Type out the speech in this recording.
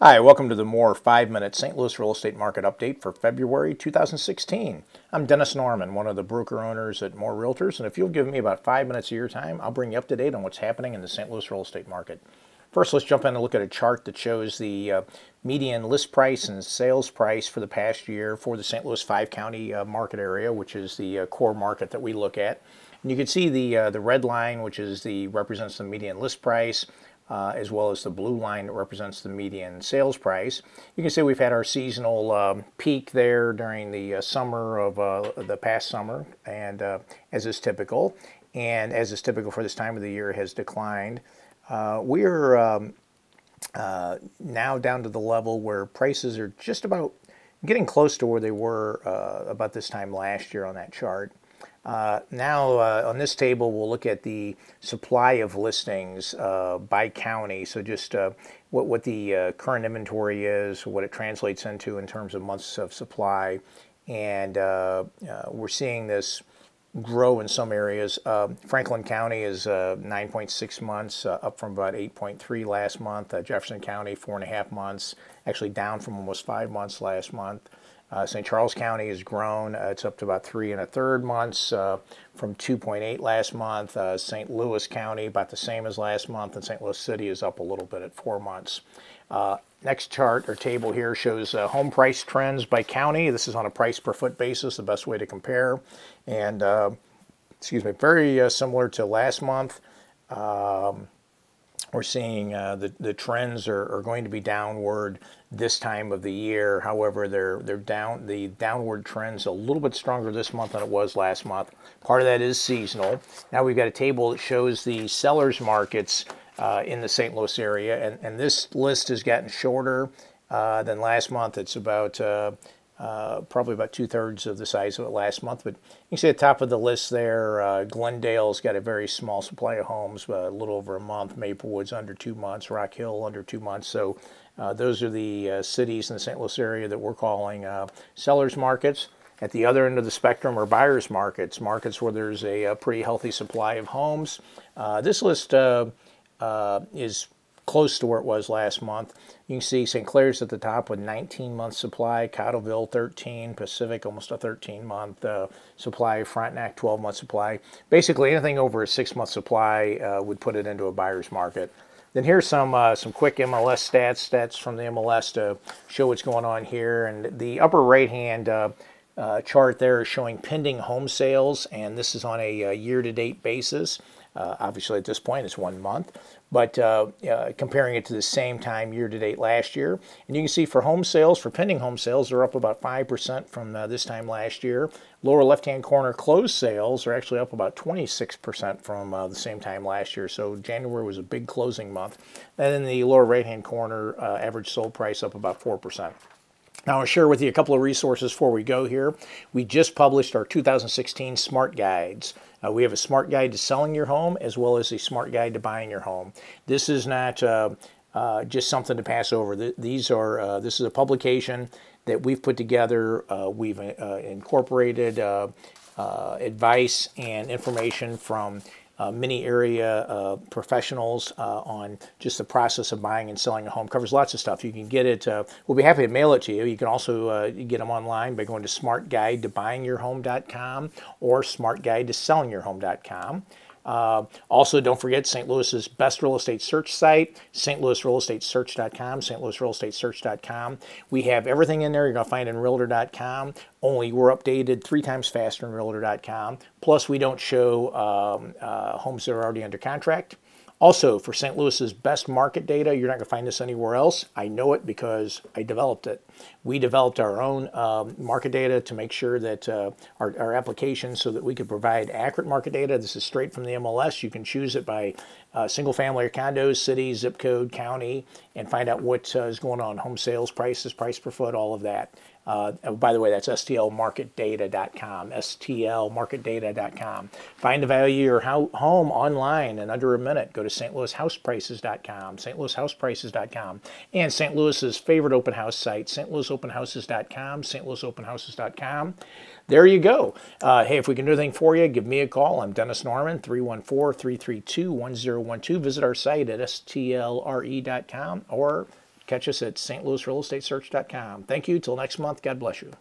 Hi, welcome to the more five minute St. Louis real estate market update for February 2016. I'm Dennis Norman, one of the broker owners at More Realtors, and if you'll give me about five minutes of your time, I'll bring you up to date on what's happening in the St. Louis real estate market. First, let's jump in and look at a chart that shows the uh, median list price and sales price for the past year for the St. Louis five county uh, market area, which is the uh, core market that we look at. And you can see the uh, the red line, which is the represents the median list price uh, as well as the blue line that represents the median sales price. You can see we've had our seasonal um, peak there during the uh, summer of uh, the past summer, and uh, as is typical, and as is typical for this time of the year, has declined. Uh, we are um, uh, now down to the level where prices are just about getting close to where they were about this time last year on that chart. Uh, now, uh, on this table, we'll look at the supply of listings uh, by county. So, just uh, what, what the uh, current inventory is, what it translates into in terms of months of supply. And uh, we're seeing this grow in some areas. Franklin County is 9.6 months, up from about 8.3 last month. Jefferson County, four and a half months, actually down from almost five months last month. Uh, St. Charles County has grown. Uh, it's up to about three and a third months uh, from 2.8 last month. Uh, St. Louis County, about the same as last month, and St. Louis City is up a little bit at four months. Uh, next chart or table here shows uh, home price trends by county. This is on a price per foot basis, the best way to compare. And, excuse me, very similar to last month. Um, we're seeing uh, the, the trends are, are going to be downward this time of the year. However, they're they're down the downward trends a little bit stronger this month than it was last month. Part of that is seasonal. Now we've got a table that shows the sellers markets uh, in the St. Louis area, and, and this list has gotten shorter uh, than last month. It's about uh, probably about two thirds of the size of it last month. But you can see at the top of the list there, uh, Glendale's got a very small supply of homes, a little over a month. Maplewood's under two months. Rock Hill under two months. So uh, those are the uh, cities in the St. Louis area that we're calling uh, sellers markets. At the other end of the spectrum are buyers markets, markets where there's a, a pretty healthy supply of homes. this list is close to where it was last month. You can see St. Clair's at the top with 19 month supply, Cottleville 13, Pacific almost a 13 month uh, supply, Frontenac 12 month supply. Basically, anything over a six month supply uh, would put it into a buyer's market. Then here's some uh, some quick MLS stats, stats from the MLS to show what's going on here. And the upper right hand uh, uh, chart there is showing pending home sales, and this is on a, a year to date basis. Uh, obviously, at this point, it's one month, but uh, uh, comparing it to the same time year to date last year. And you can see for home sales, for pending home sales, they're up about 5% from uh, this time last year. Lower left hand corner closed sales are actually up about 26% from uh, the same time last year. So January was a big closing month. And in the lower right hand corner, uh, average sold price up about 4%. Now, I'll share with you a couple of resources before we go here. We just published our 2016 Smart Guides. Uh, we have a smart guide to selling your home as well as a smart guide to buying your home. This is not uh, uh, just something to pass over. Th- these are uh, this is a publication that we've put together. Uh, we've uh, incorporated advice and information from uh, many area uh, professionals uh, on just the process of buying and selling a home. Covers lots of stuff. You can get it. Uh, we'll be happy to mail it to you. You can also uh, get them online by going to smartguidetobuyingyourhome.com or smartguidetoSellingYourHome.com. Uh, also, don't forget St. Louis's best real estate search site, stlouisrealestatesearch.com, stlouisrealestatesearch.com. We have everything in there you're going to find in realtor.com, only we're updated three times faster in realtor.com. Plus, we don't show um, uh, homes that are already under contract. Also, for St. Louis's best market data, you're not going to find this anywhere else. I know it because I developed it. We developed our own um, market data to make sure that uh, our, our applications so that we could provide accurate market data. This is straight from the MLS. You can choose it by uh, single family or condos, city, zip code, county, and find out what uh, is going on home sales prices, price per foot, all of that. Uh, by the way, that's stlmarketdata.com, stlmarketdata.com. Find the value of your home online in under a minute. Go to stlouishouseprices.com, stlouishouseprices.com, and St. Louis's favorite open house site, stlouisopenhouses.com, stlouisopenhouses.com. There you go. Uh, hey, if we can do anything for you, give me a call. I'm Dennis Norman, 314 332 1012. Visit our site at stlre.com or Catch us at stlouisrealestatesearch.com. Thank you. Till next month. God bless you.